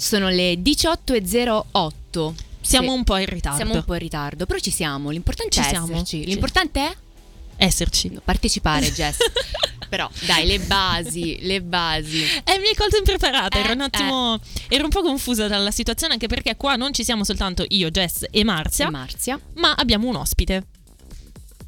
Sono le 18.08. Siamo Sì. un po' in ritardo. Siamo un po' in ritardo, però ci siamo. L'importante Ci è siamo, esserci. L'importante è Esserci. partecipare, Jess. però, dai, le basi, le basi. Eh, mi hai colto impreparata, ero Eh, un attimo. Ero un po' confusa dalla situazione, anche perché qua non ci siamo soltanto io, Jess e Marzia, E Marzia, ma abbiamo un ospite.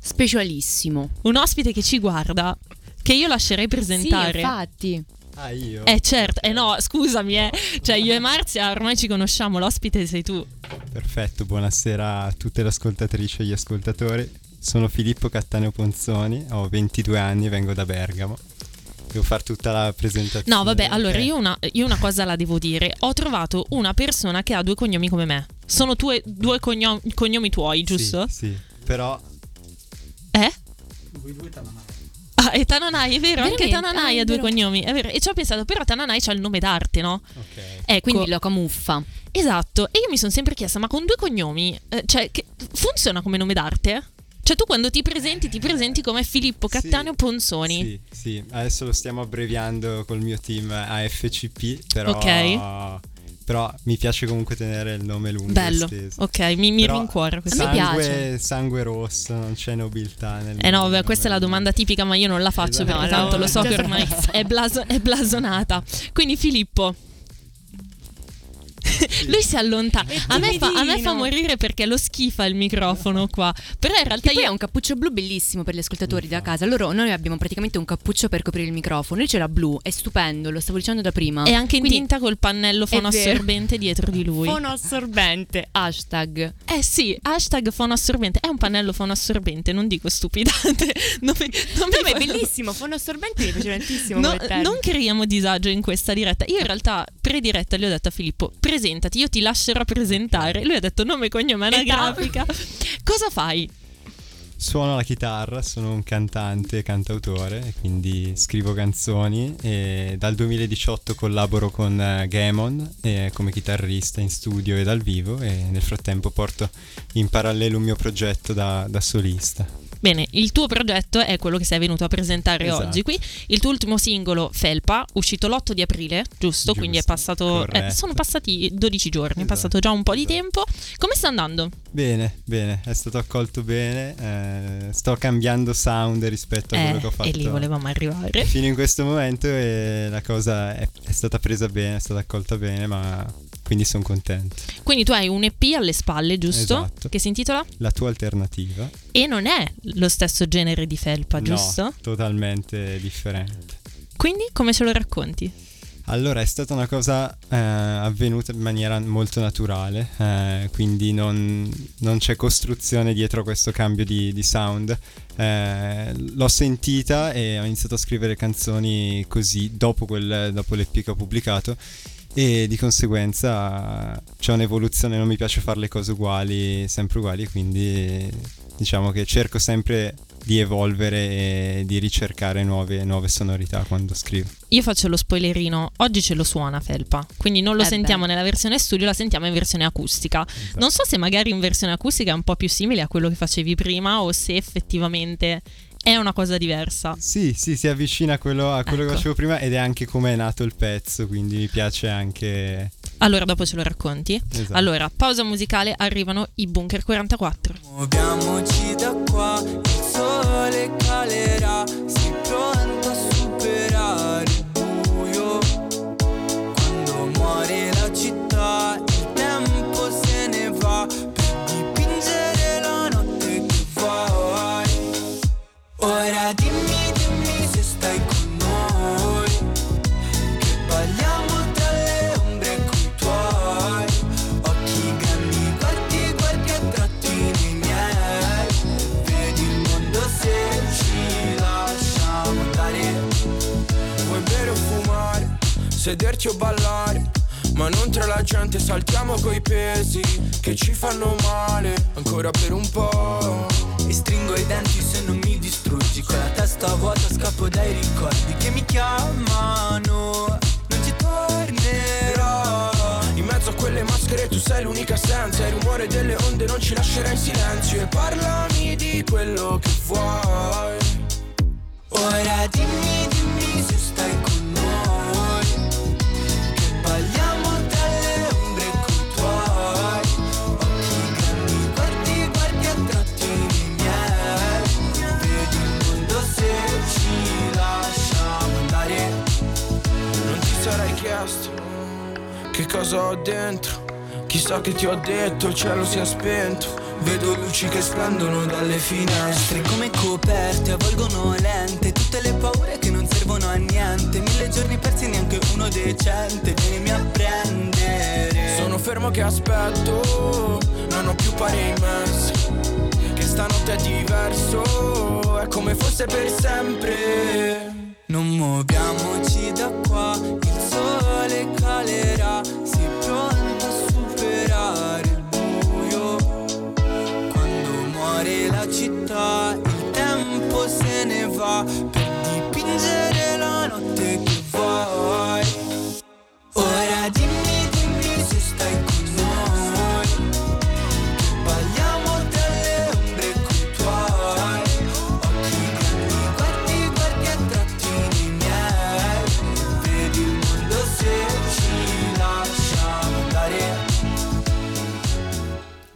specialissimo. Un ospite che ci guarda, che io lascerei presentare. Sì, infatti. Ah, io? Eh certo, eh no, scusami, eh. Cioè io e Marzia ormai ci conosciamo, l'ospite sei tu. Perfetto, buonasera a tutte le ascoltatrici e gli ascoltatori. Sono Filippo Cattaneo Ponzoni, ho 22 anni, vengo da Bergamo. Devo fare tutta la presentazione. No, vabbè, allora io una, io una cosa la devo dire. Ho trovato una persona che ha due cognomi come me. Sono tue, due cogno- cognomi tuoi, giusto? Sì, sì. però... Eh? Voi due Tananai. E Tananai, è vero, anche Veramente? Tananai Ah, ha due cognomi, è vero. E ci ho pensato, però Tananai c'ha il nome d'arte, no? Ok. Ecco, Quindi lo camuffa. esatto. E io mi sono sempre chiesta, ma con due cognomi, eh, cioè, che- funziona come nome d'arte? Cioè, tu quando ti presenti, ti presenti come Filippo Sì, Cattaneo Ponzoni. Sì, sì, adesso lo stiamo abbreviando col mio team AFCP, però... Ok. Però mi piace comunque tenere il nome lungo Bello. esteso. Ok, mi, mi Però rincuora questa A me sangue, piace. sangue rosso, non c'è nobiltà nel Eh no, vabbè, questa è la domanda tipica, ma io non la faccio Esatto. perché No, tanto no, lo so che ormai è, blaso- è blasonata. Quindi Filippo. Lui si allontana. A me, fa, a me fa morire perché lo schifa il microfono qua. Però in realtà Che io è un cappuccio blu bellissimo per gli ascoltatori da casa. Loro, noi abbiamo praticamente un cappuccio per coprire il microfono. Lui ce l'ha blu, è stupendo, lo stavo dicendo da prima. è anche in Quindi- tinta col pannello fono vero. assorbente dietro di lui. Fono assorbente, hashtag. Eh sì, hashtag fono assorbente. È un pannello fono assorbente, non dico stupidate. Non mi, non mi No, ma è fa- bellissimo, fono assorbente mi piace tantissimo. No, non creiamo disagio in questa diretta. Io in realtà pre-diretta gli ho detto a Filippo: presentati, io ti lascerò presentare. Lui ha detto nome, cognome, anagrafica. Cosa fai? Suono la chitarra, sono un cantante e cantautore, quindi scrivo canzoni e dal 2018 collaboro con eh, Gamon eh, come chitarrista in studio e dal vivo e nel frattempo porto in parallelo un mio progetto da, da solista. Bene, il tuo progetto è quello che sei venuto a presentare Esatto. oggi qui. Il tuo ultimo singolo, Felpa, uscito l'8 di aprile, giusto? Giusto, Quindi è passato. eh, sono passati 12 giorni, è Esatto, passato già un po' di esatto. tempo. Come sta andando? Bene, bene, è stato accolto bene, eh, sto cambiando sound rispetto a quello che ho fatto Eh, e lì volevamo arrivare. fino in questo momento e la cosa è, è stata presa bene, è stata accolta bene, ma quindi sono contento. Quindi tu hai un EP alle spalle, giusto? Esatto. Che si intitola? La tua alternativa? E non è lo stesso genere di felpa, giusto? No, totalmente differente. Quindi come ce lo racconti? Allora, è stata una cosa eh, avvenuta in maniera molto naturale, eh, quindi non, non c'è costruzione dietro questo cambio di, di sound. Eh, l'ho sentita e ho iniziato a scrivere canzoni così dopo, quel, dopo l'EP che ho pubblicato e di conseguenza c'è un'evoluzione, non mi piace fare le cose uguali, sempre uguali, quindi diciamo che cerco sempre di evolvere e di ricercare nuove, nuove sonorità quando scrivo. Io faccio lo spoilerino, oggi ce lo suona Felpa, quindi non lo Eh sentiamo beh. nella versione studio, la sentiamo in versione acustica. Non so se magari in versione acustica è un po' più simile a quello che facevi prima o se effettivamente è una cosa diversa. Sì, sì, si avvicina a quello, a quello Ecco. che facevo prima ed è anche come è nato il pezzo, quindi mi piace anche... Allora dopo ce lo racconti. Esatto. Allora, pausa musicale, arrivano i Bunker 44. Muoviamoci da qua, il sole calerà, Ora dimmi, dimmi se stai con noi, che balliamo tra le ombre coi tuoi occhi grandi, guardi, guardi a tratti nei miei. Vedi il mondo se ci lasciamo andare. Vuoi bere o fumare, sederti o ballare? Ma non tra la gente saltiamo coi pesi che ci fanno male ancora per un po'. E stringo i denti se non mi distruggi. Con la testa vuota scappo dai ricordi che mi chiamano. Non ci tornerò. In mezzo a quelle maschere tu sei l'unica senza. Il rumore delle onde non ci lascerà in silenzio. E parlami di quello che vuoi. Ora dimmi, dimmi se stai con noi. Dentro. Chissà che ti ho detto, il cielo si è spento. Vedo luci che splendono dalle finestre. Come coperte avvolgono lente Tutte le paure che non servono a niente Mille giorni persi neanche uno decente Vienimi a prendere Sono fermo che aspetto, non ho più pari immensi. Che stanotte è diverso, è come fosse per sempre. Non muoviamoci da qua Il sole calerà se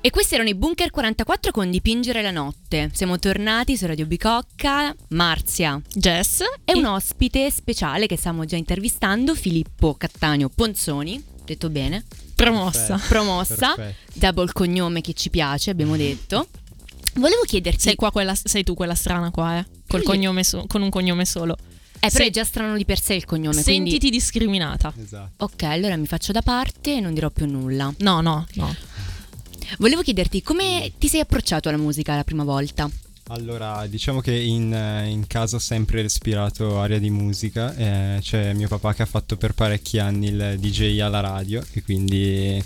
E questi erano i Bunker 44 con Dipingere la notte. Siamo tornati su Radio Bicocca, Marzia Jess e un ospite speciale che stiamo già intervistando, Filippo Cattaneo Ponzoni, detto bene, promossa. Perfetto. promossa, Perfetto. double cognome che ci piace, abbiamo detto. Volevo chiederti, Sei, qua quella, sei tu quella strana qua, eh? Col Io- cognome so- con un cognome solo. eh, però sei- è già strano di per sé il cognome, Sentiti quindi... discriminata. Esatto. Ok, allora mi faccio da parte e non dirò più nulla. No, no, no. Volevo chiederti come ti sei approcciato alla musica la prima volta? Allora, diciamo che in, eh, in casa ho sempre respirato aria di musica. eh, c'è mio papà che ha fatto per parecchi anni il DJ alla radio e quindi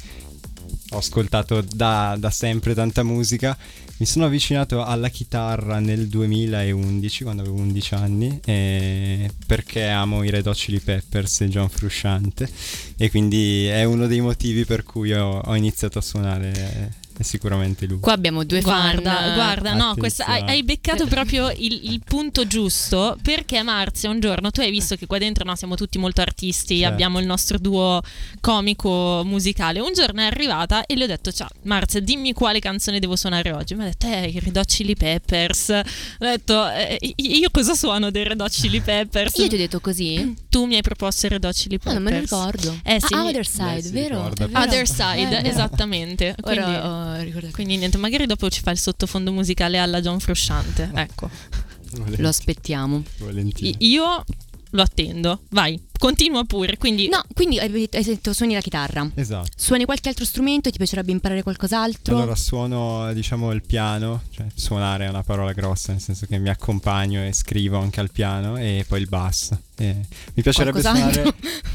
ho ascoltato da, da sempre tanta musica. Mi sono avvicinato alla chitarra nel 2011, quando avevo 11 anni, eh, perché amo i Red Hot Chili Peppers e John Frusciante e quindi è uno dei motivi per cui ho, ho iniziato a suonare, è sicuramente lui. Qua abbiamo due Guarda, fan. guarda, no, questa- hai, hai beccato proprio il, il punto giusto perché Marzia un giorno tu hai visto che qua dentro no, siamo tutti molto artisti, Certo. abbiamo il nostro duo comico musicale. Un giorno è arrivata e le ho detto ciao Marzia dimmi quale canzone devo suonare oggi. Mi ha detto eh i Red Hot Chili Peppers. Ho detto eh, io cosa suono dei Red Hot Chili Peppers? Io ti ho detto così? Tu mi hai proposto i Red Hot Chili Ah, Peppers. non me lo ricordo. Eh sì, ah, mi- Other Side, si vero? ricorda vero. Other Side, Eh, esattamente. Quindi, Ora ho ricordato. quindi niente, magari dopo ci fa il sottofondo musicale alla John Frusciante. Ecco. Volentieri. Lo aspettiamo. Volentieri. I- io lo attendo. Vai, continua pure. Quindi No, quindi hai hai detto suoni la chitarra. Esatto. Suoni qualche altro strumento? Ti piacerebbe imparare qualcos'altro? Allora suono diciamo il piano, cioè suonare è una parola grossa, nel senso che mi accompagno e scrivo anche al piano e poi il basso. E mi piacerebbe Qualcos'altro? suonare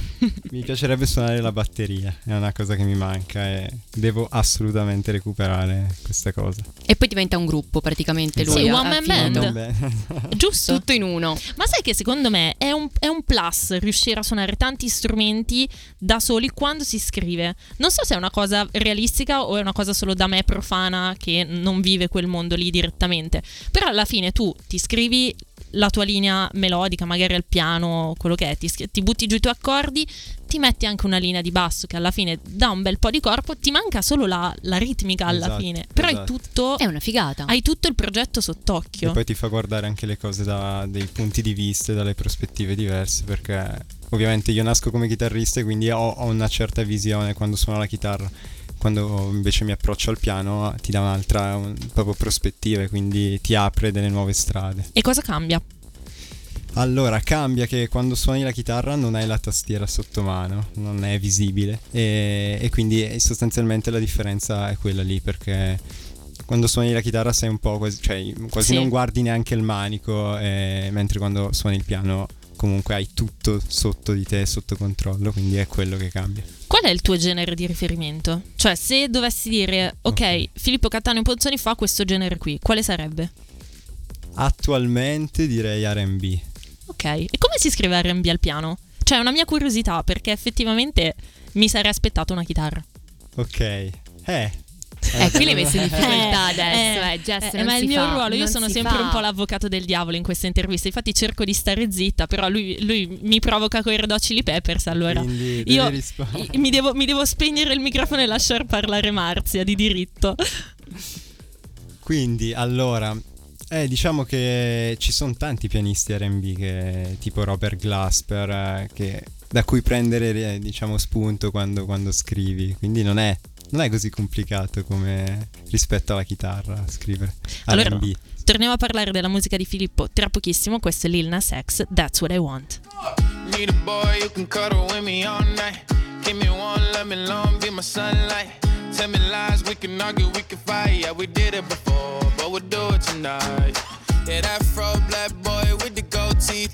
mi piacerebbe suonare la batteria, è una cosa che mi manca e devo assolutamente recuperare questa cosa. e poi diventa un gruppo praticamente lui. Sì, ha- one man band. Giusto. Tutto in uno. Ma sai che secondo me è un, è un plus riuscire a suonare tanti strumenti da soli quando si scrive. Non so se è una cosa realistica o è una cosa solo da me profana che non vive quel mondo lì direttamente. Però alla fine tu ti scrivi la tua linea melodica, magari al piano, quello che è, ti, ti butti giù i tuoi accordi, ti metti anche una linea di basso che alla fine dà un bel po' di corpo, ti manca solo la, la ritmica alla Esatto, fine. Però hai esatto. tutto, È una figata. hai tutto il progetto e sott'occhio. poi ti fa guardare anche le cose da dei punti di vista e dalle prospettive diverse perché ovviamente io nasco come chitarrista e quindi ho, ho una certa visione quando suono la chitarra. Quando invece mi approccio al piano ti dà un'altra un- proprio prospettiva e quindi ti apre delle nuove strade. E cosa cambia? Allora, cambia che quando suoni la chitarra non hai la tastiera sotto mano, non è visibile e, e quindi eh, sostanzialmente la differenza è quella lì perché quando suoni la chitarra sei un po' quasi, cioè quasi Sì. non guardi neanche il manico, eh, mentre quando suoni il piano comunque hai tutto sotto di te, sotto controllo, quindi è quello che cambia. Qual è il tuo genere di riferimento? Cioè, se dovessi dire, ok, Ok. Filippo Cattaneo Ponzoni fa questo genere qui, quale sarebbe? Attualmente direi RB. Ok, e come si scrive RB al piano? Cioè, è una mia curiosità, perché effettivamente mi sarei aspettato una chitarra. Ok. Eh. Eh, qui l'hai messo in difficoltà Eh, adesso, eh, eh, Jess, eh, non ma è il mio fa, ruolo, io sono sempre fa. un po' l'avvocato del diavolo in queste interviste, infatti cerco di stare zitta, però lui, lui mi provoca con i Red Hot Chili Peppers, allora Quindi io mi devo, mi devo spegnere il microfono e lasciar parlare Marzia di diritto. Quindi, allora, eh, diciamo che ci sono tanti pianisti RB che tipo Robert Glasper eh, che da cui prendere eh, diciamo spunto quando, quando scrivi, quindi non è, non è così complicato come rispetto alla chitarra scrivere. Allora, R&B. torniamo a parlare della musica di Filippo tra pochissimo. Questo è Lil Nas X, That's What I Want. Need a boy who can cuddle with me all night. Give me one, let me long, be my sunlight. Tell me lies, we can argue, we can fight. Yeah, we did it before, but we'll do it tonight. Yeah, that fro black boy with the gold teeth.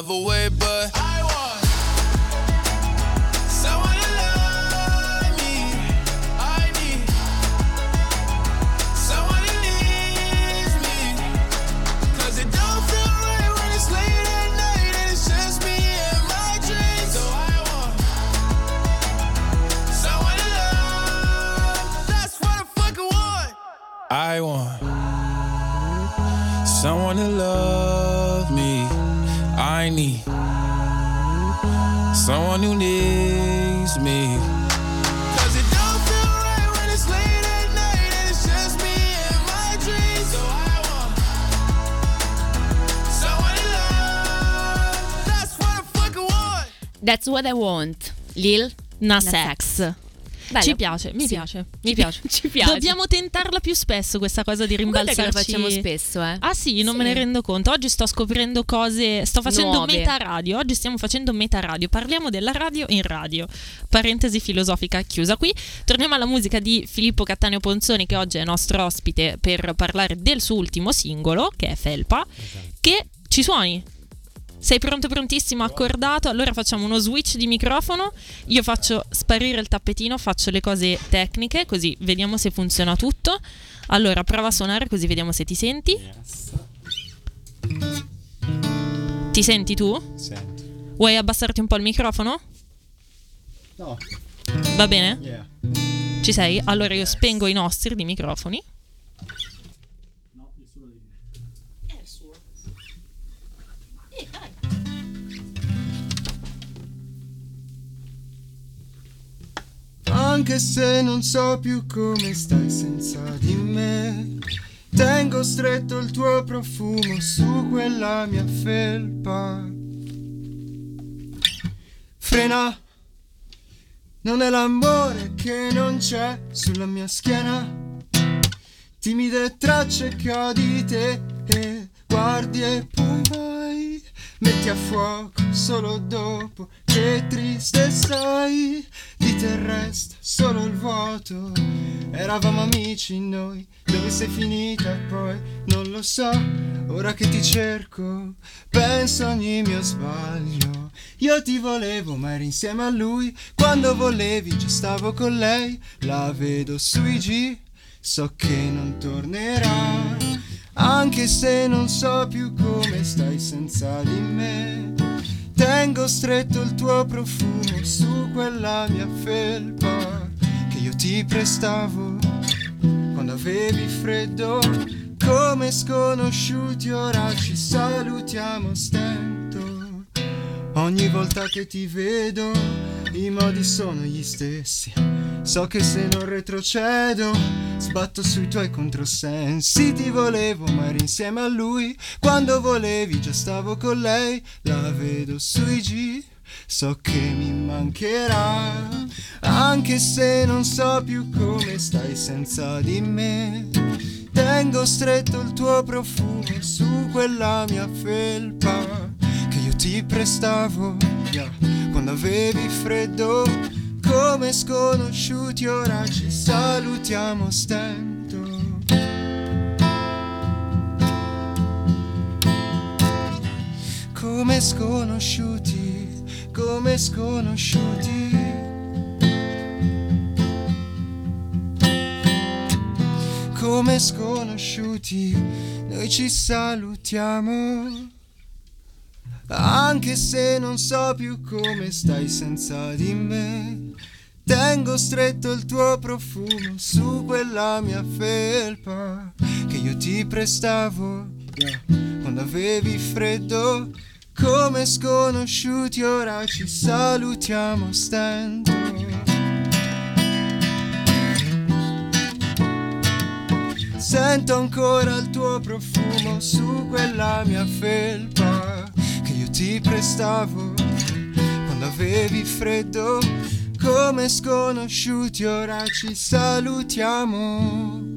another way, but I need someone who needs me. Cause it don't feel right when it's late at night and it's just me and my dreams. So I want someone to love. That's what I fucking want. That's what I want. Lil Nas Nas X. Bello. Ci piace, mi Sì. piace. Mi piace. Ci piace. Dobbiamo tentarla più spesso questa cosa di Guarda che lo rimbalzarci. facciamo spesso, eh. Ah sì, non Sì. me ne rendo conto. Oggi sto scoprendo cose, sto facendo Nuove. meta radio. Oggi stiamo facendo meta radio. Parliamo della radio in radio. Parentesi filosofica chiusa qui. Torniamo alla musica di Filippo Cattaneo Ponzoni che oggi è nostro ospite per parlare del suo ultimo singolo, che è Felpa, che ci suoni. Sei pronto, prontissimo, accordato? Allora facciamo uno switch di microfono. Io faccio sparire il tappetino, faccio le cose tecniche, così vediamo se funziona tutto. Allora, prova a suonare così vediamo se ti senti. Yes. Ti senti tu? Sento. Vuoi abbassarti un po' il microfono? No. Va bene? Yeah. Ci sei? Allora io spengo i nostri di microfoni. Anche se non so più come stai senza di me. Tengo stretto il tuo profumo su quella mia felpa. Frena, non è l'amore che non c'è sulla mia schiena. Timide tracce cadute e guardi e poi vai. Metti a fuoco solo dopo che triste sei. Di te resta solo il vuoto. Eravamo amici noi, dove sei finita poi non lo so. Ora che ti cerco, penso ogni mio sbaglio. Io ti volevo, ma eri insieme a lui. Quando volevi, già stavo con lei. La vedo sui G, so che non tornerà. Anche se non so più come stai senza di me. Tengo stretto il tuo profumo su quella mia felpa che io ti prestavo quando avevi freddo. Come sconosciuti ora ci salutiamo stento. Ogni volta che ti vedo i modi sono gli stessi. So che se non retrocedo sbatto sui tuoi controsensi. Ti volevo ma eri insieme a lui. Quando volevi già stavo con lei. La vedo sui G. so che mi mancherà, anche se non so più come stai senza di me. Tengo stretto il tuo profumo su quella mia felpa ti prestavo yeah, quando avevi freddo. Come sconosciuti ora ci salutiamo a stento. Come sconosciuti, come sconosciuti. Come sconosciuti, noi ci salutiamo. Anche se non so più come stai senza di me. Tengo stretto il tuo profumo su quella mia felpa che io ti prestavo quando avevi freddo. Come sconosciuti ora ci salutiamo stento. Sento ancora il tuo profumo su quella mia felpa che io ti prestavo quando avevi freddo. Come sconosciuti ora ci salutiamo.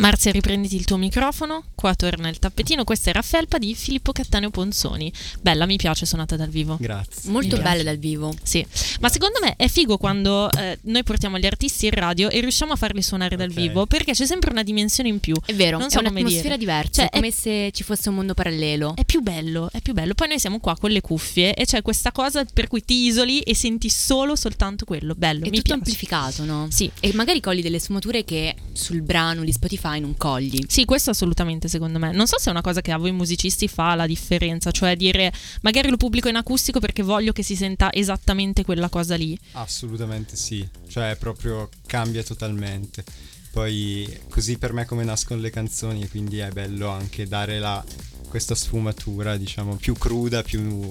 Marzia, riprenditi il tuo microfono. Qua torna il tappetino. Questa era Felpa di Filippo Cattaneo Ponzoni. Bella, mi piace suonata dal vivo. Grazie. Molto Mi belle dal vivo. Sì, ma secondo me è figo quando eh, noi portiamo gli artisti in radio e riusciamo a farli suonare dal vivo perché c'è sempre una dimensione in più. È vero, Non è so come un'atmosfera dire. diversa, Cioè, è come se ci fosse un mondo parallelo. È più bello, è più bello. Poi noi siamo qua con le cuffie e c'è questa cosa per cui ti isoli e senti solo soltanto quello. Bello, È mi tutto piace. amplificato, no? Sì. E magari cogli delle sfumature che sul brano di Spotify non cogli. Sì, questo assolutamente secondo me. Non so se è una cosa che a voi musicisti fa la differenza, cioè dire magari lo pubblico in acustico perché voglio che si senta esattamente quella cosa lì. Assolutamente sì, cioè proprio cambia totalmente. Poi così per me come nascono le canzoni e quindi è bello anche dare la- questa sfumatura, diciamo, più cruda, più,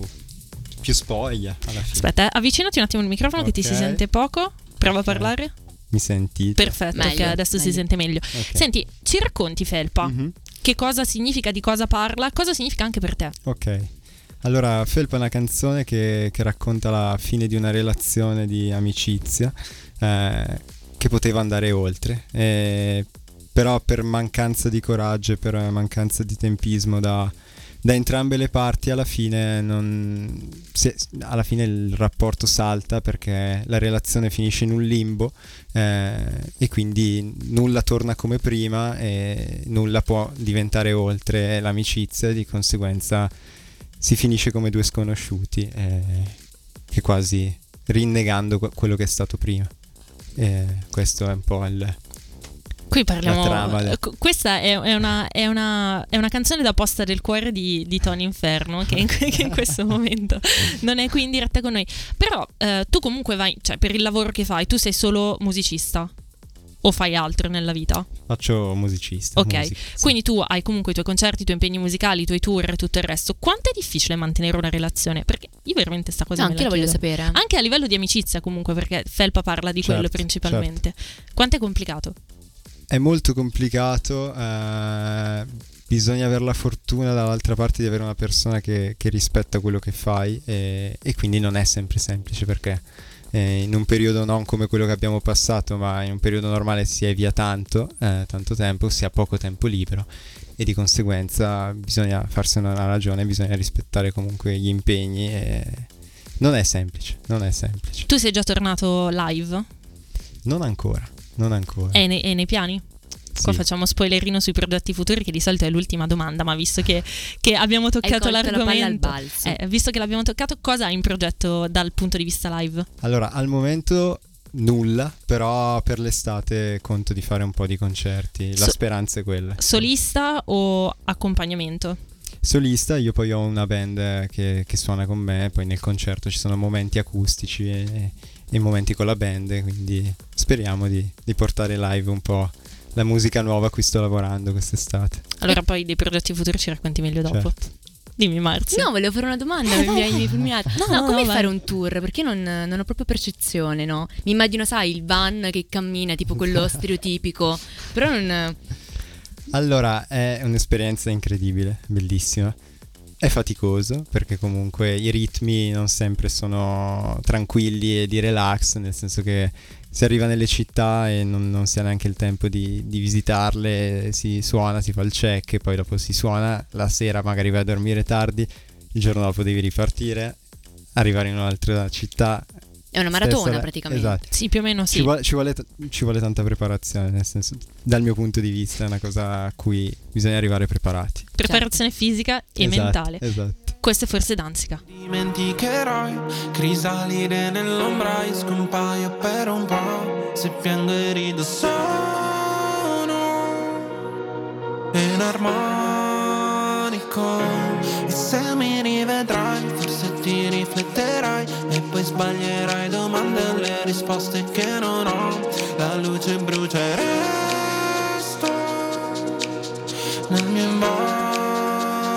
più spoglia alla fine. Aspetta, eh, avvicinati un attimo il microfono che ti si sente poco. Prova a Ok. parlare. Mi sentite? Perfetto, Meglio, che adesso si meglio. sente meglio. Ok. Senti, ci racconti Felpa? Mhm. Che cosa significa, di cosa parla? Cosa significa anche per te? Ok. Allora, Felpa è una canzone che, che racconta la fine di una relazione di amicizia eh, che poteva andare oltre. eh, però per mancanza di coraggio e per mancanza di tempismo da, da entrambe le parti alla fine, non, se- alla fine il rapporto salta perché la relazione finisce in un limbo eh, e quindi nulla torna come prima e nulla può diventare oltre l'amicizia, di conseguenza si finisce come due sconosciuti, eh, che quasi rinnegando que- quello che è stato prima. E questo è un po' il... Qui parliamo. La trama Questa è, è una, è, una, è una canzone da posta del cuore di, di Tony Inferno, che in, che in questo momento non è qui in diretta con noi. Però eh, tu comunque vai, cioè per il lavoro che fai, tu sei solo musicista o fai altro nella vita? Faccio musicista. Ok, musica, sì. quindi tu hai comunque i tuoi concerti, i tuoi impegni musicali, i tuoi tour e tutto il resto. Quanto è difficile mantenere una relazione? Perché io veramente sta cosa No, anche la lo voglio sapere. Anche a livello di amicizia comunque, perché Felpa parla di Certo, quello principalmente. Quanto è complicato? È molto complicato, eh, bisogna avere la fortuna dall'altra parte di avere una persona che, che rispetta quello che fai e, e quindi non è sempre semplice perché eh, in un periodo non come quello che abbiamo passato, ma in un periodo normale si è via tanto, eh, tanto tempo, si ha poco tempo libero e di conseguenza bisogna farsene una ragione, bisogna rispettare comunque gli impegni non è semplice, non è semplice. Tu sei già tornato live? Non ancora, non ancora. È nei, è nei piani? Qua Sì. facciamo spoilerino sui progetti futuri, che di solito è l'ultima domanda, ma visto che, che abbiamo toccato la l'argomento, balzo. eh, visto che l'abbiamo toccato, cosa hai in progetto dal punto di vista live? Allora, al momento nulla, però per l'estate conto di fare un po' di concerti. La So- speranza è quella. Solista o accompagnamento? Solista, io poi ho una band che, che suona con me, poi nel concerto ci sono momenti acustici e, e momenti con la band, quindi speriamo di, di portare live un po' la musica nuova a cui sto lavorando quest'estate. Allora poi dei progetti futuri ci racconti meglio dopo. Certo. Dimmi Marzia. No, volevo fare una domanda. Eh, mi hai- mi hai fulminato. No, No, no, come no, fare vai. un tour? Perché io non, non ho proprio percezione, no? Mi immagino, sai, il van che cammina, tipo quello stereotipico. Però non. Allora, è un'esperienza incredibile, bellissima. È faticoso perché comunque i ritmi non sempre sono tranquilli e di relax, nel senso che si arriva nelle città e non, non si ha neanche il tempo di, di visitarle, si suona, si fa il check e poi dopo si suona, la sera magari vai a dormire tardi, il giorno dopo devi ripartire, arrivare in un'altra città. È una maratona stessa- praticamente. Esatto. Sì, più o meno sì. Ci, vuole, ci vuole t- ci vuole tanta preparazione, nel senso, dal mio punto di vista è una cosa a cui bisogna arrivare preparati. Preparazione fisica e Esatto, mentale. Esatto. Questo è forse Danzica. Dimenticherai crisalide nell'ombra e scompaio per un po' se piango e rido sono in armonico e se mi rivedrai forse ti rifletterai e poi sbaglierai domande e le risposte che non ho. La luce brucia e resto nel mio involucro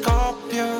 così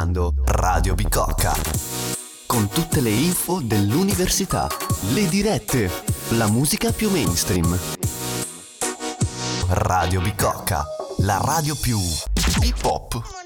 ascoltando Radio Bicocca. Con tutte le info dell'università, le dirette, la musica più mainstream. Radio Bicocca, la radio più hip hop.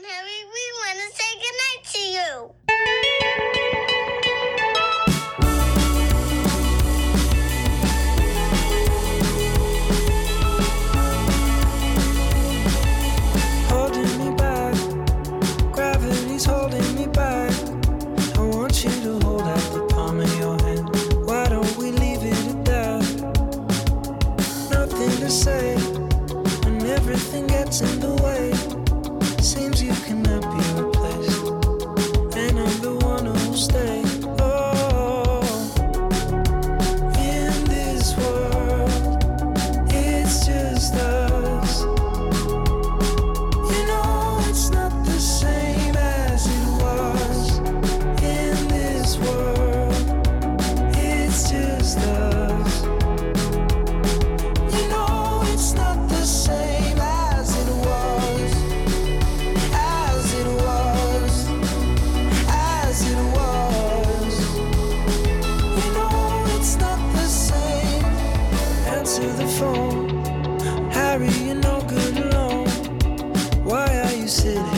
city.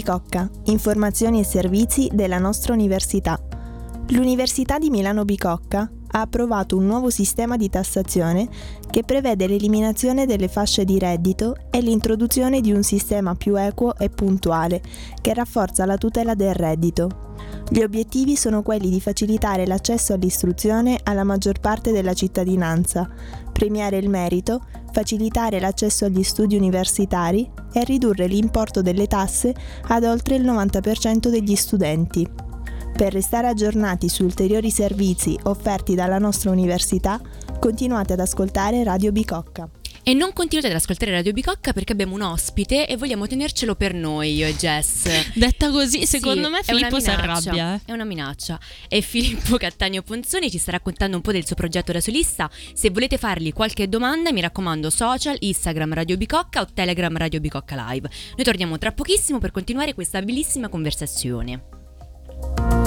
Bicocca, informazioni e servizi della nostra università. L'Università di Milano Bicocca ha approvato un nuovo sistema di tassazione che prevede l'eliminazione delle fasce di reddito e l'introduzione di un sistema più equo e puntuale che rafforza la tutela del reddito. Gli obiettivi sono quelli di facilitare l'accesso all'istruzione alla maggior parte della cittadinanza, premiare il merito, facilitare l'accesso agli studi universitari e ridurre l'importo delle tasse ad oltre il 90% degli studenti. Per restare aggiornati su ulteriori servizi offerti dalla nostra università, continuate ad ascoltare Radio Bicocca. E non continuate ad ascoltare Radio Bicocca perché abbiamo un ospite e vogliamo tenercelo per noi, io e Jess. Detta così, secondo Sì, me è una Filippo si minaccia, arrabbia. eh. È una minaccia. E Filippo Cattaneo Ponzoni ci sta raccontando un po' del suo progetto da solista. Se volete fargli qualche domanda, mi raccomando, social, Instagram Radio Bicocca o Telegram Radio Bicocca Live. Noi torniamo tra pochissimo per continuare questa bellissima conversazione.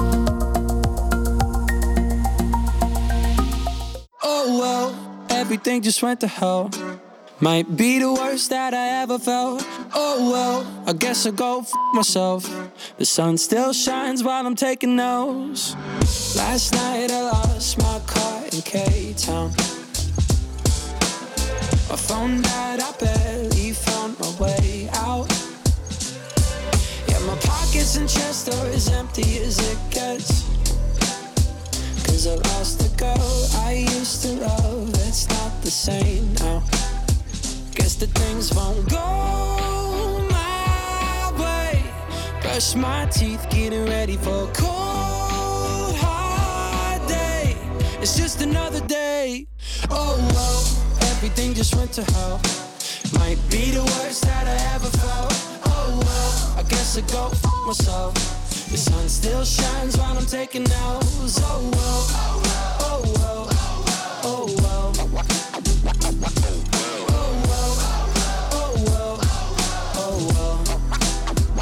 Oh well, everything just went to hell. Might be the worst that I ever felt. Oh well, I guess I'll go f myself. The sun still shines while I'm taking notes. Last night I lost my car in K Town. My phone died, I barely found my way out. Yeah, my pockets and chest are as empty as it gets. Cause I lost the girl I used to love. It's not the same now. Guess the things won't go my way. Brush my teeth, getting ready for a cold, hard day. It's just another day. Oh, well, everything just went to hell. Might be the worst that I ever felt. Oh, well, I guess I go myself. The sun still shines while I'm taking notes. Oh, well, oh, well, oh, well. Oh, well, oh, oh,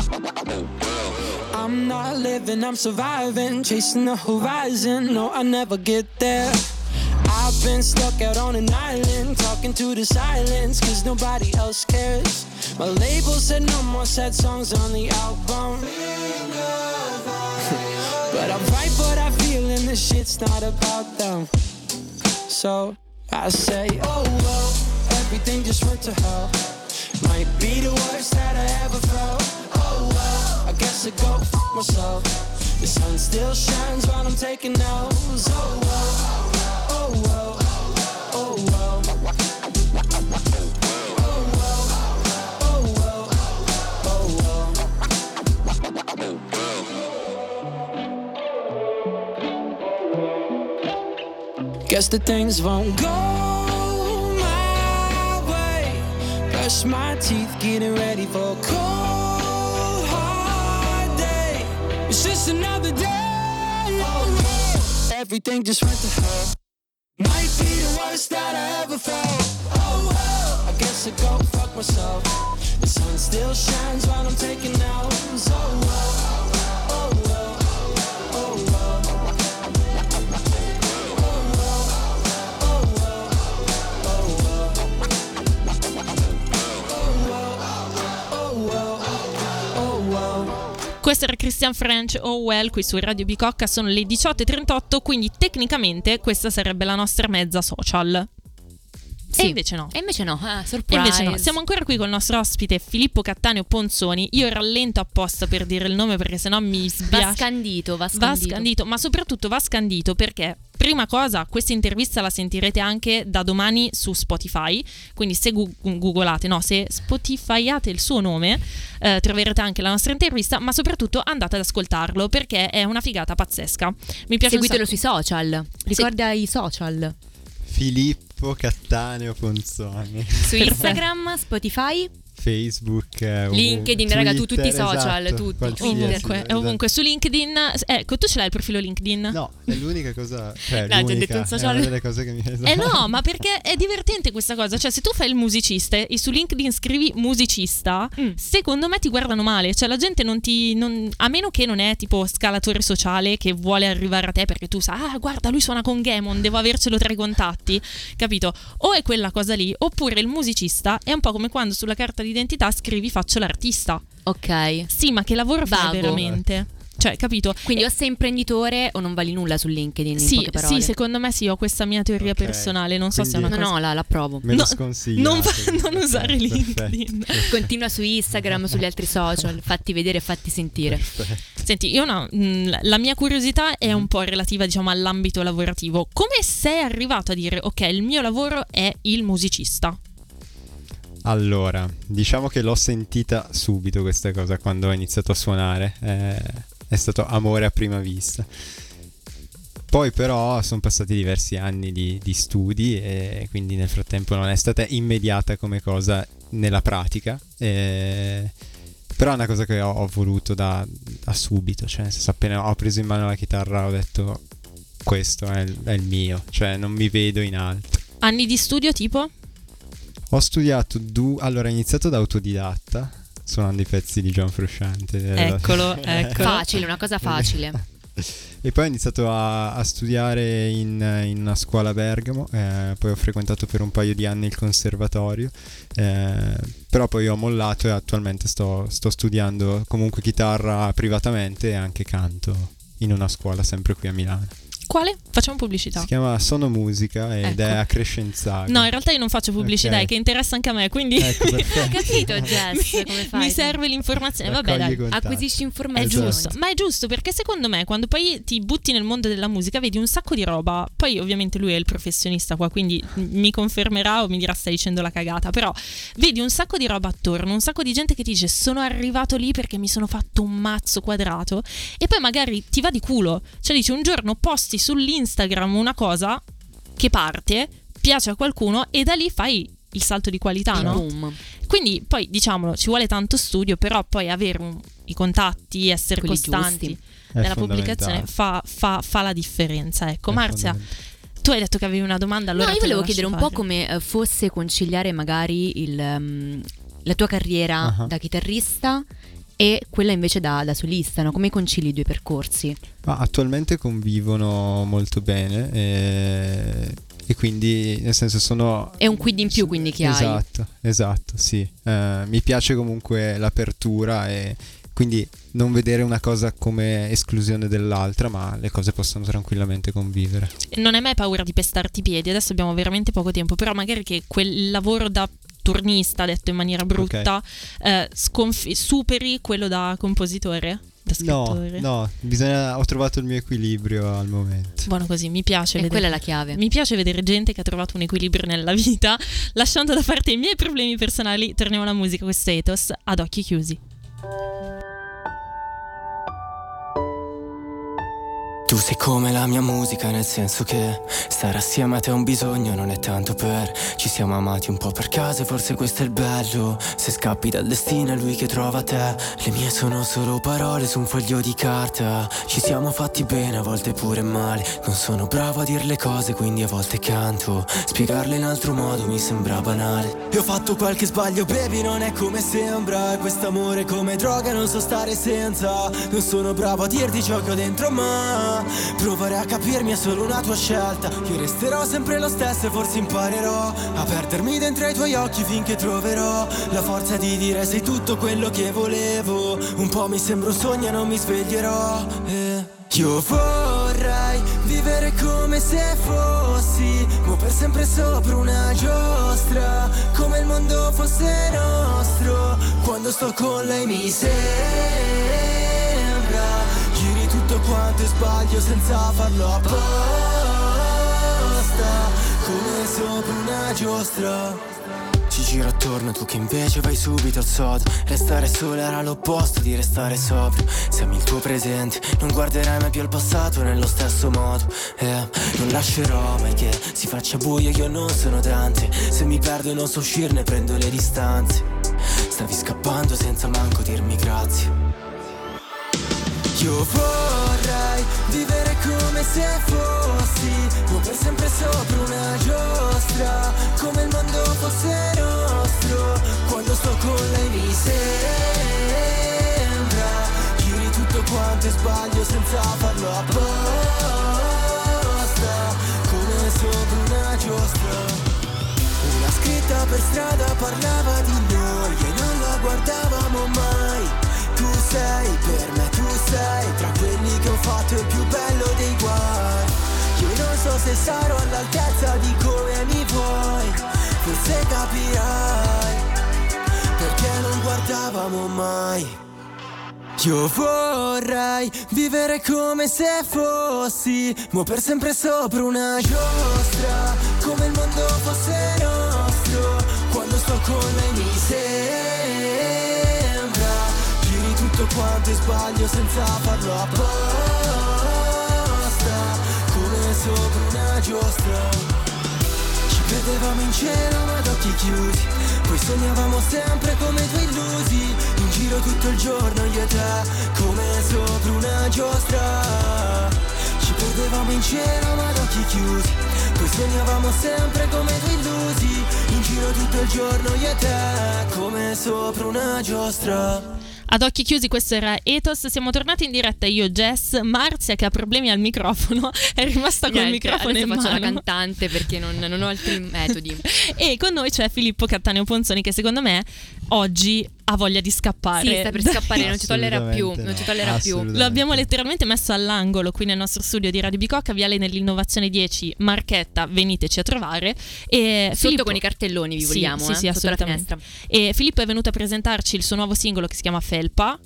well. I'm not living, I'm surviving, chasing the horizon. No, I never get there. I've been stuck out on an island, talking to the silence, cause nobody else cares. My label said no more sad songs on the album. But I write what I feel, and this shit's not about them. So I say, oh well, everything just went to hell. Might be the worst that I ever felt. Oh well, I guess I go f myself. The sun still shines while I'm taking notes. Oh well, Guess the things won't go my way. Brush my teeth, getting ready for a cold, hard day. It's just another day. Everything just went to hell. Might be the worst that I ever felt. Oh well, I guess I go fuck myself. The sun still shines while I'm taking notes. Oh Christian French o Well qui su Radio Bicocca, sono le 18.38, quindi tecnicamente questa sarebbe la nostra mezza social. Sì. E invece no. E invece no, ah, E surprise. invece no, siamo ancora qui con il nostro ospite Filippo Cattaneo Ponzoni. Io rallento apposta per dire il nome perché sennò mi Va sbiascia. scandito, va Va scandito. scandito, ma soprattutto va scandito perché, prima cosa, questa intervista la sentirete anche da domani su Spotify. Quindi, se gu- googolate, no, se spotifyate il suo nome, eh, troverete anche la nostra intervista. Ma soprattutto andate ad ascoltarlo perché è una figata pazzesca. Mi piace Seguitelo sui social. Ricorda i social. Filippo Cattaneo Ponzoni. Su Instagram, Spotify, Facebook, eh, LinkedIn, raga, tu- tutti i Twitter, social, esatto, tutti. Ovunque, esatto. ovunque su LinkedIn. Ecco, tu ce l'hai il profilo LinkedIn? No, è l'unica cosa. Cioè, No, l'unica, detto un social. È una delle cose che mi Eh no, ma perché è divertente questa cosa. Cioè, se tu fai il musicista e su LinkedIn scrivi musicista, Mm. secondo me ti guardano male. Cioè, la gente non ti. non- a meno che non è tipo scalatore sociale che vuole arrivare a te perché tu sai, ah, guarda, lui suona con Gamon, devo avercelo tra i contatti. Capito? O è quella cosa lì, oppure il musicista è un po' come quando sulla carta d'identità scrivi faccio l'artista. ok. Sì, ma che lavoro fai Vago. veramente? Cioè, capito? Quindi o sei imprenditore o non vali nulla su LinkedIn, in Sì, sì, secondo me sì, ho questa mia teoria Ok. personale. Non so se è una Quindi- No, cosa. no, la, l'approvo. Me lo No, sconsiglio. non fa- non usare perfetto. LinkedIn. Continua su Instagram, sugli altri social, fatti vedere e fatti sentire. Senti, io no, mh, la mia curiosità è un po' relativa, diciamo, all'ambito lavorativo. Come sei arrivato a dire, ok, il mio lavoro è il musicista? Allora, diciamo che l'ho sentita subito questa cosa quando ho iniziato a suonare. eh, è stato amore a prima vista. Poi però sono passati diversi anni di, di studi e quindi nel frattempo non è stata immediata come cosa nella pratica. eh, però è una cosa che ho, ho voluto da, da subito, cioè nel senso, appena ho preso in mano la chitarra ho detto questo è il, è il mio, cioè non mi vedo in altro. Anni di studio tipo? Ho studiato due. Allora, ho iniziato da autodidatta, suonando i pezzi di John Frusciante. Eccolo, eccolo. Facile, una cosa facile. E poi ho iniziato a, a studiare in, in una scuola a Bergamo, eh, poi ho frequentato per un paio di anni il conservatorio, eh, però poi ho mollato e attualmente sto, sto studiando comunque chitarra privatamente e anche canto in una scuola sempre qui a Milano. Quale? Facciamo pubblicità. Si chiama Sono Musica ed Ecco. è a Crescenzago. No, in realtà io non faccio pubblicità, Ok. è che interessa anche a me, quindi Ecco, Ho capito, Jess, mi, come fai? mi serve l'informazione. Vabbè, dai. contatti. Acquisisci È informazioni. giusto, ma è giusto perché secondo me quando poi ti butti nel mondo della musica vedi un sacco di roba, poi ovviamente lui è il professionista qua, quindi mi confermerà o mi dirà stai dicendo la cagata, però vedi un sacco di roba attorno, un sacco di gente che ti dice sono arrivato lì perché mi sono fatto un mazzo quadrato e poi magari ti va di culo, cioè dici un giorno posti sull'Instagram una cosa che parte, piace a qualcuno e da lì fai il salto di qualità, Il no? boom. Quindi poi diciamolo, ci vuole tanto studio, però poi avere un- i contatti, essere Quelli costanti giusti. Nella pubblicazione fa, fa- fa la differenza. Ecco, È Marzia, tu hai detto che avevi una domanda, allora no, io volevo chiedere un po' fare. come eh, fosse conciliare magari il, ehm, la tua carriera Ah. da chitarrista e quella invece da, da solista, no? Come concili i due percorsi? Ma attualmente convivono molto bene e, e quindi nel senso sono... È un quid in più quindi che hai. Esatto, esatto, sì. Eh, mi piace comunque l'apertura e quindi non vedere una cosa come esclusione dell'altra, ma le cose possono tranquillamente convivere. Non hai mai paura di pestarti i piedi, adesso abbiamo veramente poco tempo, però magari che quel lavoro da turnista, detto in maniera brutta, eh, sconfi- superi quello da compositore, da No, scrittore. no, bisogna, ho trovato il mio equilibrio al momento. Buono così, mi piace E vedere. quella è la chiave. Mi piace vedere gente che ha trovato un equilibrio nella vita. Lasciando da parte i miei problemi personali, torniamo alla musica, questo è Ethos ad occhi chiusi. Tu sei come la mia musica, nel senso che stare assieme a te è un bisogno, non è tanto per. Ci siamo amati un po' per caso, e forse questo è il bello. Se scappi dal destino è lui che trova te. Le mie sono solo parole su un foglio di carta. Ci siamo fatti bene, a volte pure male. Non sono bravo a dire le cose, quindi a volte canto. Spiegarle in altro modo mi sembra banale. E ho fatto qualche sbaglio, baby, non è come sembra. Quest'amore come droga, non so stare senza. Non sono bravo a dirti ciò che ho dentro, ma Provare a capirmi è solo una tua scelta. Io resterò sempre lo stesso e forse imparerò A perdermi dentro ai tuoi occhi finché troverò La forza di dire sei tutto quello che volevo. Un po' mi sembra un sogno e non mi sveglierò. Eh. Io vorrei vivere come se fossi Mo per sempre sopra una giostra Come il mondo fosse nostro. Quando sto con lei mi tutto quanto sbaglio senza farlo apposta Come sopra una giostra. Ci giro attorno, tu che invece vai subito al sodo Restare solo era l'opposto di restare sobrio Siamo il tuo presente, non guarderai mai più al passato nello stesso modo. Eh, non lascerò mai che si faccia buio, io non sono Dante. Se mi perdo non so uscirne prendo le distanze. Stavi scappando senza manco dirmi grazie. Io vorrei vivere come se fossi O per sempre sopra una giostra Come il mondo fosse nostro Quando sto con lei mi sembra. Giri tutto quanto e sbaglio senza farlo apposta Come sopra una giostra. Una scritta per strada parlava di noi E non la guardavamo mai. Tu sei per me, tu sei Tra quelli che ho fatto il più bello dei guai. Io non so se sarò all'altezza di come mi vuoi Forse capirai Perché non guardavamo mai. Io vorrei vivere come se fossi Mo per sempre sopra una giostra Come il mondo fosse nostro Quando sto con lei mi sembra Tutto quanto sbaglio senza farlo apposta. Come sopra una giostra. Ci vedevamo in cielo ma ad occhi chiusi. Poi sognavamo sempre come due illusi. In giro tutto il giorno io e te Come sopra una giostra. Ci perdevamo in cielo ma ad occhi chiusi. Poi sognavamo sempre come due illusi. In giro tutto il giorno io e te Come sopra una giostra Ad occhi chiusi questo era Ethos, siamo tornati in diretta io Jess, Marzia che ha problemi al microfono, è rimasta col Niente, microfono adesso in faccio mano. la cantante perché non, non ho altri metodi. E con noi c'è Filippo Cattaneo Ponzoni che secondo me oggi ha voglia di scappare. Sì, sta per scappare, non ci tollerà più, Assolutamente non ci no, tollerà più. Lo abbiamo letteralmente messo all'angolo qui nel nostro studio di Radio Bicocca, Viale nell'innovazione 10, Marchetta, veniteci a trovare. E Sotto Filippo- con i cartelloni vi Sì, vogliamo, sì, eh, sì, la assolutamente. E Filippo è venuto a presentarci il suo nuovo singolo che si chiama Felpa.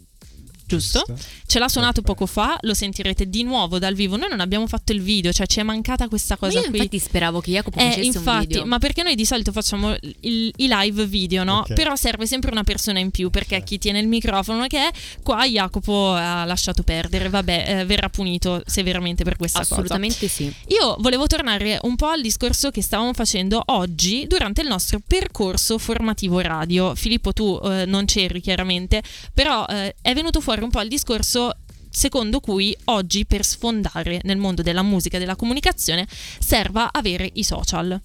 Giusto? Giusto. Ce l'ha suonato Perfetto. poco fa, lo sentirete di nuovo dal vivo. Noi non abbiamo fatto il video, cioè ci è mancata questa Ma cosa io qui. infatti speravo che Jacopo Eh, facesse un infatti, video. ma perché noi di solito facciamo il- i live video, no? Ok. Però serve sempre una persona in più perché chi tiene il microfono che è qua Jacopo ha lasciato perdere, vabbè, eh, verrà punito severamente per questa cosa. Assolutamente sì. Io volevo tornare un po' al discorso che stavamo facendo oggi durante il nostro percorso formativo radio. Filippo, tu eh, non c'eri chiaramente, però eh, è venuto fuori un po' il discorso secondo cui oggi per sfondare nel mondo della musica e della comunicazione serva avere i social.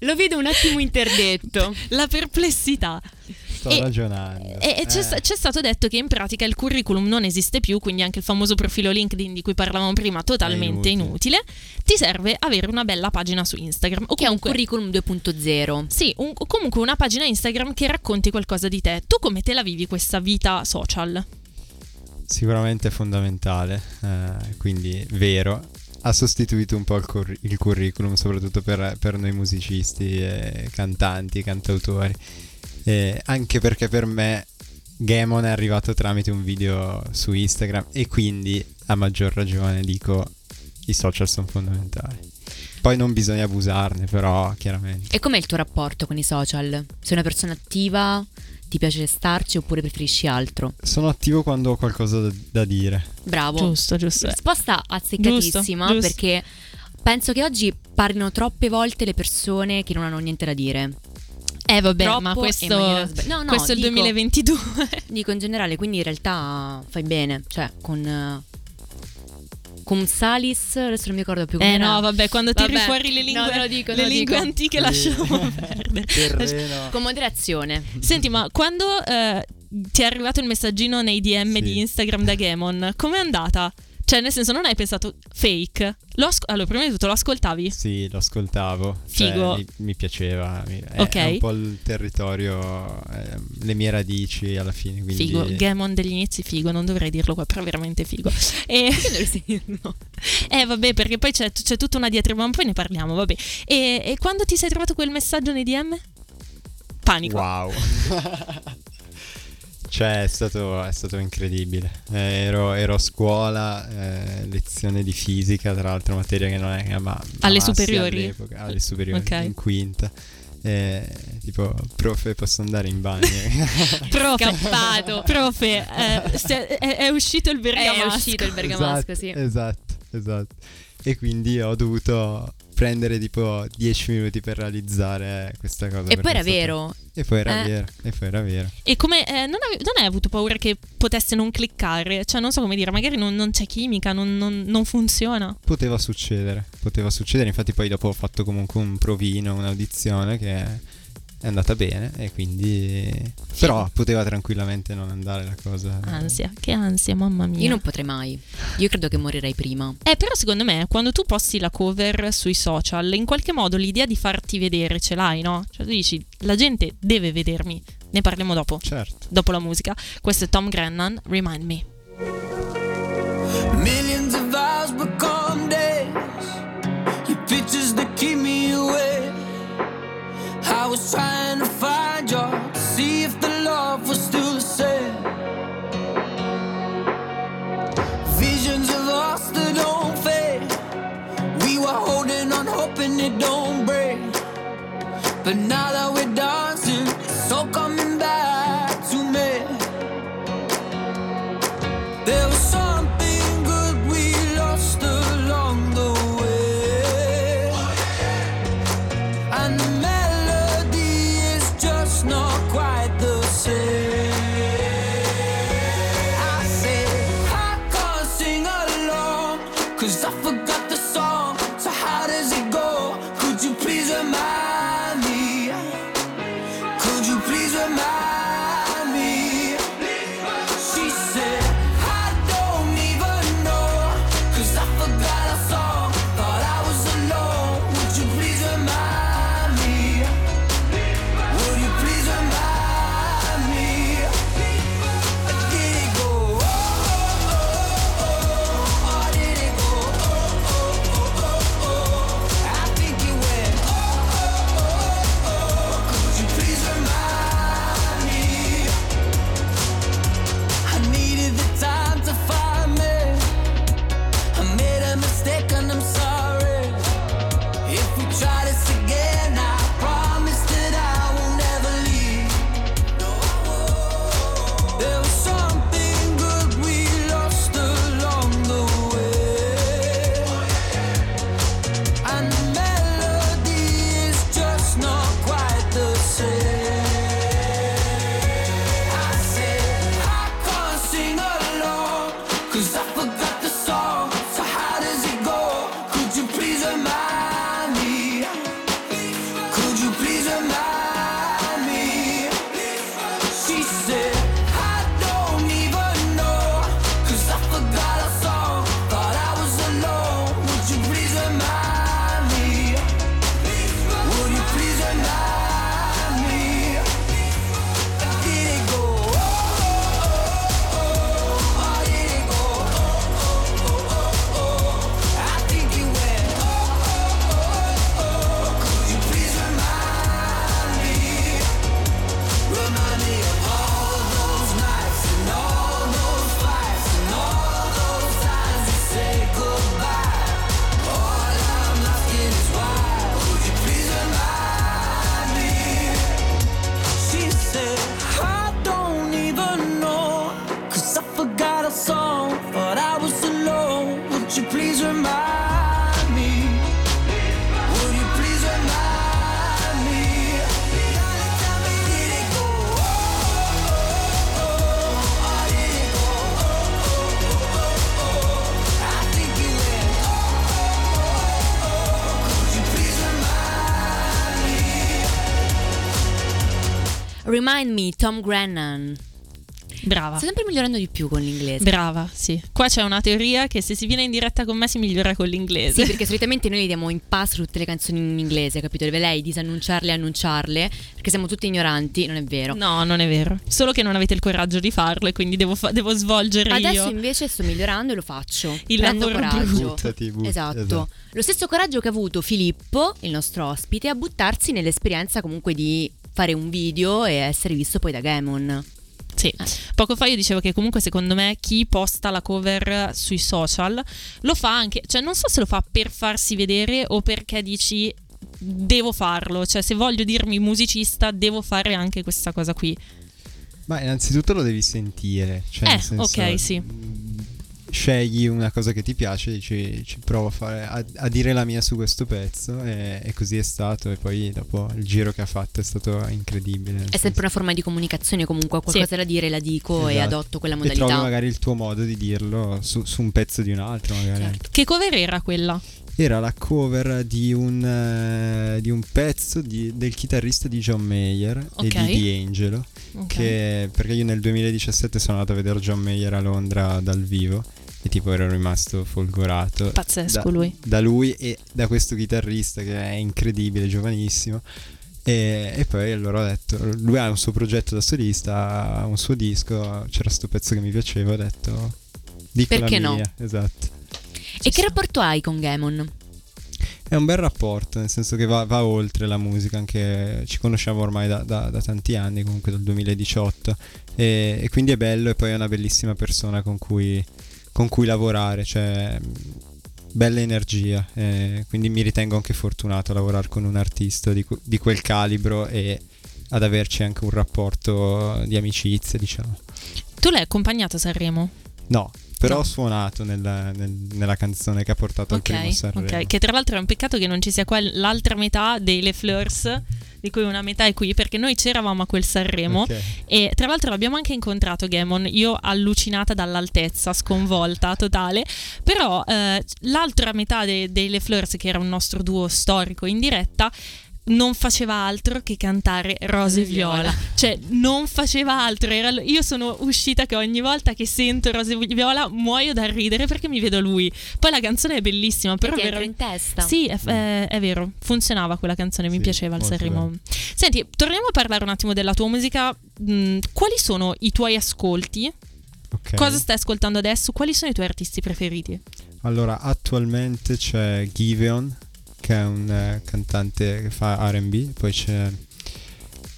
Lo vedo un attimo interdetto. La perplessità. Sto E- ragionando. E e c'è, Eh, sta- c'è stato detto che in pratica il curriculum non esiste più, quindi anche il famoso profilo LinkedIn di cui parlavamo prima, totalmente È inutile. inutile. Ti serve avere una bella pagina su Instagram. O Che è un curriculum 2.0. Sì, un- comunque una pagina Instagram che racconti qualcosa di te. Tu come te la vivi questa vita social? Sicuramente fondamentale, eh, quindi vero. Ha sostituito un po' il, curri- il curriculum, soprattutto per, per noi musicisti, e cantanti, cantautori. E anche perché per me Gamon è arrivato tramite un video su Instagram e quindi a maggior ragione dico i social sono fondamentali. Poi non bisogna abusarne, però chiaramente. E com'è il tuo rapporto con i social? Sei una persona attiva? Ti piace starci oppure preferisci altro? Sono attivo quando ho qualcosa da, da dire. Bravo. Giusto, giusto. Risposta azzeccatissima Giusto, giusto. perché penso che oggi parlino troppe volte le persone che non hanno niente da dire. Eh vabbè, Troppo ma questo, sba- no, no, questo è il dico- 2022. Dico in generale, quindi in realtà fai bene, cioè con con Salis, adesso non mi ricordo più come Eh era. no, vabbè, quando tiri Vabbè, fuori le no, lingue, lo dico, le lingue dico. antiche lasciamo perdere. Con moderazione. Senti, ma quando eh, ti è arrivato il messaggino nei DM Sì. di Instagram da Gamon. Com'è andata? Cioè, nel senso, non hai pensato fake? Lo asco- allora, prima di tutto lo ascoltavi? Sì, lo ascoltavo. Cioè, Figo. mi, mi piaceva. mi- È, Ok. è un po' il territorio, eh, le mie radici alla fine. Quindi... Figo, Gamon degli inizi figo, non dovrei dirlo qua, però è veramente figo. E... eh vabbè, perché poi c'è, c'è tutta una diatriba, ma poi ne parliamo, vabbè. E, e quando ti sei trovato quel messaggio nei DM? Panico. Wow. cioè, è stato, è stato incredibile. Eh, ero, ero a scuola, eh, lezione di fisica, tra l'altro materia che non è che ma Alle superiori? alle superiori, Ok. in quinta. Eh, tipo, profe, posso andare in bagno? Profe, Scappato. profe, eh, se- è, è uscito il È bergamasco. uscito il bergamasco, esatto, sì. Esatto, esatto. E quindi ho dovuto prendere tipo 10 minuti per realizzare questa cosa. E poi era stato- vero. E poi era Eh. vero, e poi era vero. E come eh, non, ave- non hai avuto paura che potesse non cliccare? Cioè, non so come dire, magari non, non c'è chimica, non, non- non funziona. Poteva succedere, poteva succedere, infatti poi dopo ho fatto comunque un provino, un'audizione che è andata bene e quindi... Però poteva tranquillamente non andare la cosa. Ansia, che ansia, mamma mia. Io non potrei mai. Io credo che morirei prima. Eh, però secondo me quando tu posti la cover sui social, in qualche modo l'idea di farti vedere ce l'hai, no? Cioè tu dici, la gente deve vedermi. Ne parliamo dopo. Certo. Dopo la musica. Questo è Tom Grennan, Remind Me. Millions of hours trying to find you to see if the love was still the same. Visions of us that don't fade. We were holding on, hoping it don't break. But now that Tom Grennan. Brava. Sto sempre migliorando di più con l'inglese. Brava, sì. Qua c'è una teoria che se si viene in diretta con me si migliora con l'inglese. Sì, perché solitamente noi le diamo in pass tutte le canzoni in inglese, capito? Deve lei disannunciarle e annunciarle, perché siamo tutti ignoranti, non è vero. No, non è vero. Solo che non avete il coraggio di farlo e quindi devo, fa- devo svolgere Adesso io. invece sto migliorando e lo faccio. Il Prendo lavoro coraggio. Buttati, butti, esatto. esatto. Lo stesso coraggio che ha avuto Filippo, il nostro ospite, a buttarsi nell'esperienza comunque di fare un video e essere visto poi da Gamon. Sì, poco fa io dicevo che comunque secondo me chi posta la cover sui social lo fa anche, cioè non so se lo fa per farsi vedere o perché dici devo farlo, cioè se voglio dirmi musicista devo fare anche questa cosa qui. Ma innanzitutto lo devi sentire. Cioè Eh, nel senso, ok, sì. Scegli una cosa che ti piace, dici ci provo a, fare, a, a dire la mia su questo pezzo e, e così è stato e poi dopo il giro che ha fatto è stato incredibile. È sempre una forma di comunicazione, comunque ho qualcosa Sì. da dire, la dico e Esatto. adotto quella E modalità. trovi magari il tuo modo di dirlo su, su un pezzo di un altro, magari. Certo. Che cover era quella? Era la cover di un, eh, di un pezzo di- del chitarrista di John Mayer Ok. e di D'Angelo. Ok. Che, perché io nel 2017 sono andato a vedere John Mayer a Londra dal vivo e tipo ero rimasto folgorato. Pazzesco da, lui. Da lui e da questo chitarrista che è incredibile, giovanissimo. E, e poi allora ho detto, lui ha un suo progetto da solista, ha un suo disco, c'era sto pezzo che mi piaceva, ho detto, dico Perché no? esatto. E che rapporto hai con Gamon? È un bel rapporto, nel senso che va, va oltre la musica, anche ci conosciamo ormai da, da- da tanti anni, comunque dal 2018, e, e quindi è bello e poi è una bellissima persona con cui, con cui lavorare, cioè bella energia, e quindi mi ritengo anche fortunato a lavorare con un artista di, di quel calibro e ad averci anche un rapporto di amicizia, diciamo. Tu l'hai accompagnato a Sanremo? No, però No. ho suonato nella, nel- nella canzone che ha portato al primo Sanremo. ok. Che tra l'altro è un peccato che non ci sia qua l'altra metà dei Le Fleurs, di cui una metà è qui, perché noi c'eravamo a quel Sanremo. Ok. E tra l'altro l'abbiamo anche incontrato Gamon, io allucinata dall'altezza, sconvolta totale, però eh, l'altra metà de- dei Le Fleurs, che era un nostro duo storico in diretta, non faceva altro che cantare Rose e Viola, cioè non faceva altro. Era l- io sono uscita che ogni volta che sento Rose e Viola muoio dal ridere perché mi vedo lui. Poi la canzone è bellissima, però ti vera- in testa. Sì, è, è- è vero, funzionava quella canzone, mi Sì, piaceva il Sanremo. Senti, torniamo a parlare un attimo della tua musica. Mm, quali sono i tuoi ascolti? Ok. Cosa stai ascoltando adesso? Quali sono i tuoi artisti preferiti? Allora, attualmente c'è Giveon, che è un eh, cantante che fa RB, poi c'è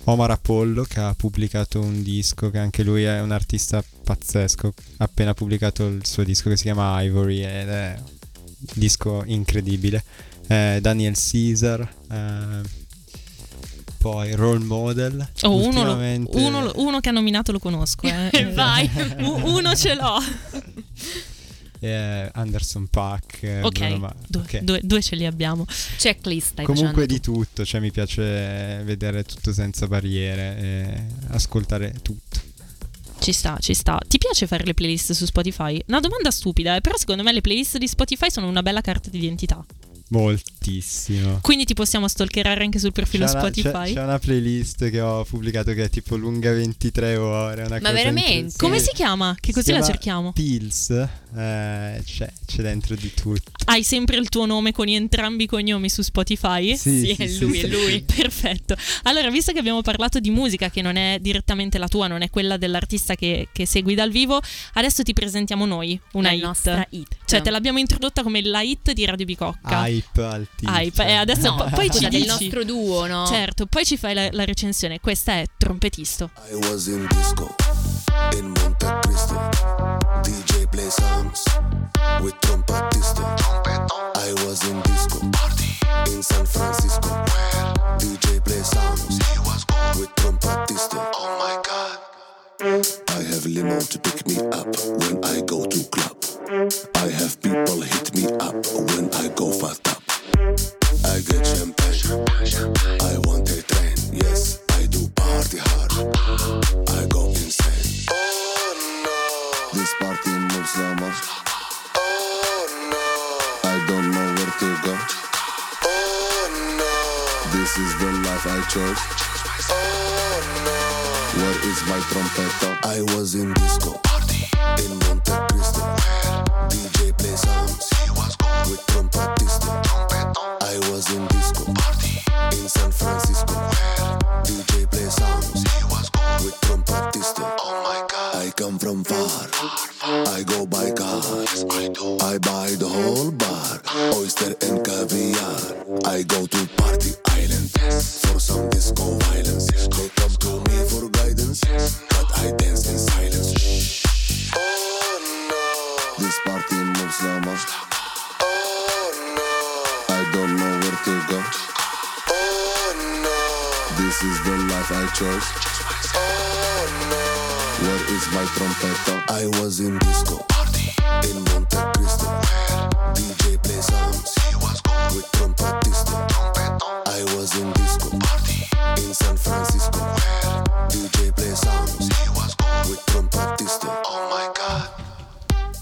Omar Apollo che ha pubblicato un disco, che anche lui è un artista pazzesco, ha appena pubblicato il suo disco che si chiama Ivory ed è un disco incredibile. Eh, Daniel Caesar, eh, poi Role Model. Oh, uno, uno uno che ha nominato lo conosco. Eh. Vai, uno ce l'ho. eh, Anderson Paak. eh, Ok, Ma- due, ok. due- due ce li abbiamo. Checklist Comunque di tutto, cioè mi piace vedere tutto senza barriere e ascoltare tutto. Ci sta, ci sta. Ti piace fare le playlist su Spotify? Una domanda stupida, eh, però secondo me le playlist di Spotify sono una bella carta di identità. Moltissimo. Quindi ti possiamo stalkerare anche sul profilo C'è una, Spotify. c'è- c'è una playlist che ho pubblicato che è tipo lunga 23 ore. Una Ma cosa veramente? Come si chiama? Che Si così la cerchiamo. Pills, eh, c'è, c'è dentro di tutto. Hai sempre il tuo nome con entrambi i cognomi su Spotify? Sì, Sì, sì, è sì, lui, sì. è lui. Perfetto. Allora, visto che abbiamo parlato di musica che non è direttamente la tua, non è quella dell'artista che, che segui dal vivo, adesso ti presentiamo noi una La hit. nostra hit. Cioè, te l'abbiamo introdotta come la hit di Radio Bicocca. Hype altissimo. Hype. E adesso No, po- poi ci del dici. nostro duo, no? Certo, poi ci fai la, la recensione. Questa è Trompetisto. I was in disco in Monte Cristo. DJ play songs with trompetisto. I was in disco in San Francisco. DJ play songs with trompetisto. Oh my god. I have limo to pick me up when I go to club. I have people hit me up when I go fast up. I get champagne. I want a train. Yes, I do party hard. I go insane. Oh no. This party moves so much. Oh no. I don't know where to go. Oh no. This is the life I chose. Oh no. Where is my trompeta? I was in disco party in Monte Cristo. DJ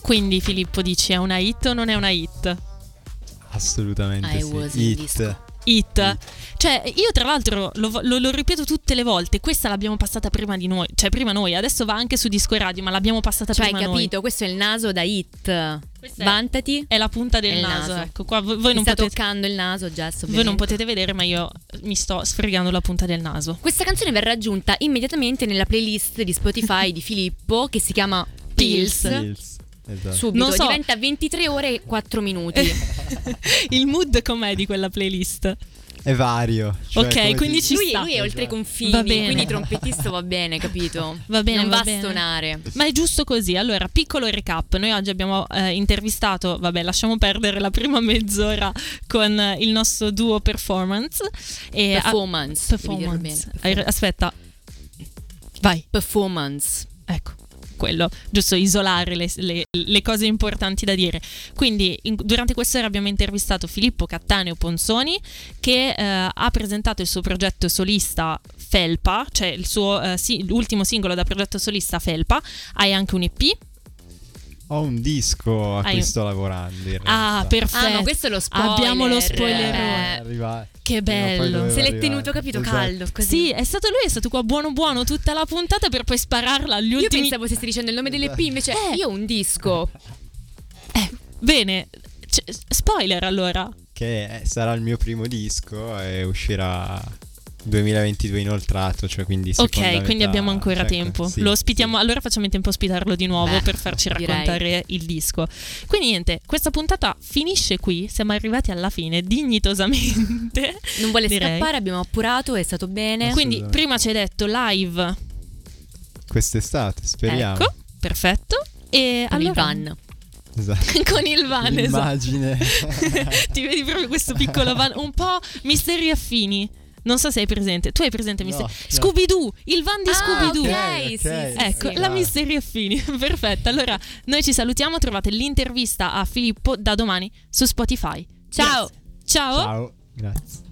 Quindi Filippo dici è una hit o non è una hit? Assolutamente I sì. was in Hit. disco. Hit. Cioè, io tra l'altro lo, lo- lo ripeto tutte le volte, questa l'abbiamo passata prima di noi, cioè prima noi, adesso va anche su Disco e Radio, ma l'abbiamo passata Cioè, hai prima capito? noi. Questo è il naso da hit. Questo è- Vantati. È la punta del naso, naso. ecco, qua voi, Mi non sta potete toccando il naso, Jess, voi non ovviamente. potete vedere, ma io mi sto sfregando la punta del naso. Questa canzone verrà aggiunta immediatamente nella playlist di Spotify di Filippo che si chiama Pills. Pills. Esatto. Subito Non so- diventa 23 ore e 4 minuti. Il mood com'è di quella playlist? È vario. cioè, Ok, quindi ci lui, sta. lui è oltre i confini, Va bene. quindi trompettista va bene, capito? Va bene, non va va, a stonare. Ma è giusto così. Allora, piccolo recap. Noi oggi abbiamo eh, intervistato, vabbè, lasciamo perdere la prima mezz'ora con eh, il nostro duo performance. E a- Performance. dirlo performance. Aspetta. Vai. Performance. Ecco, quello, giusto isolare le, le- le cose importanti da dire. Quindi, in- durante quest'ora abbiamo intervistato Filippo Cattaneo Ponzoni, che eh, ha presentato il suo progetto solista Felpa, cioè il suo, eh, sì, l'ultimo singolo da progetto solista Felpa. Hai anche un EP. Ho un disco a Hai cui sto lavorando. In Ah, perfetto. Ah, no, questo è lo spoiler. Abbiamo lo Eh, spoilerone. Arriva- Che bello. Se l'è arrivare. tenuto, capito, Esatto. caldo. Così. Sì, è stato lui, è stato qua buono buono tutta la puntata per poi spararla agli Io ultimi... pensavo stessi dicendo il nome dell'EP, invece Eh. io ho un disco. Eh, bene, C- spoiler allora. Che sarà il mio primo disco e uscirà 2022 inoltrato, cioè quindi Ok, quindi metà, abbiamo ancora cioè, tempo. sì, Lo ospitiamo, allora facciamo in tempo a ospitarlo di nuovo Beh, per farci direi. raccontare il disco. Quindi niente, questa puntata finisce qui, siamo arrivati alla fine dignitosamente. Non vuole Direi. scappare, abbiamo appurato, è stato bene. Quindi prima ci hai detto live, sì. Quest'estate, speriamo. ecco, perfetto. E Con il allora, van. Esatto. con il van, esatto. L'immagine. Ti vedi proprio questo piccolo van, un po' misteri affini. Non so se hai presente. Tu hai presente No, misteri? no. Scooby-Doo, il van di Ah, Scooby-Doo. ok, sì, ok. sì, Ecco, sì. la Ah. Misteri Affini, perfetto. Allora, noi ci salutiamo, trovate l'intervista a Filippo da domani su Spotify. Ciao. Grazie. Ciao. Ciao, grazie.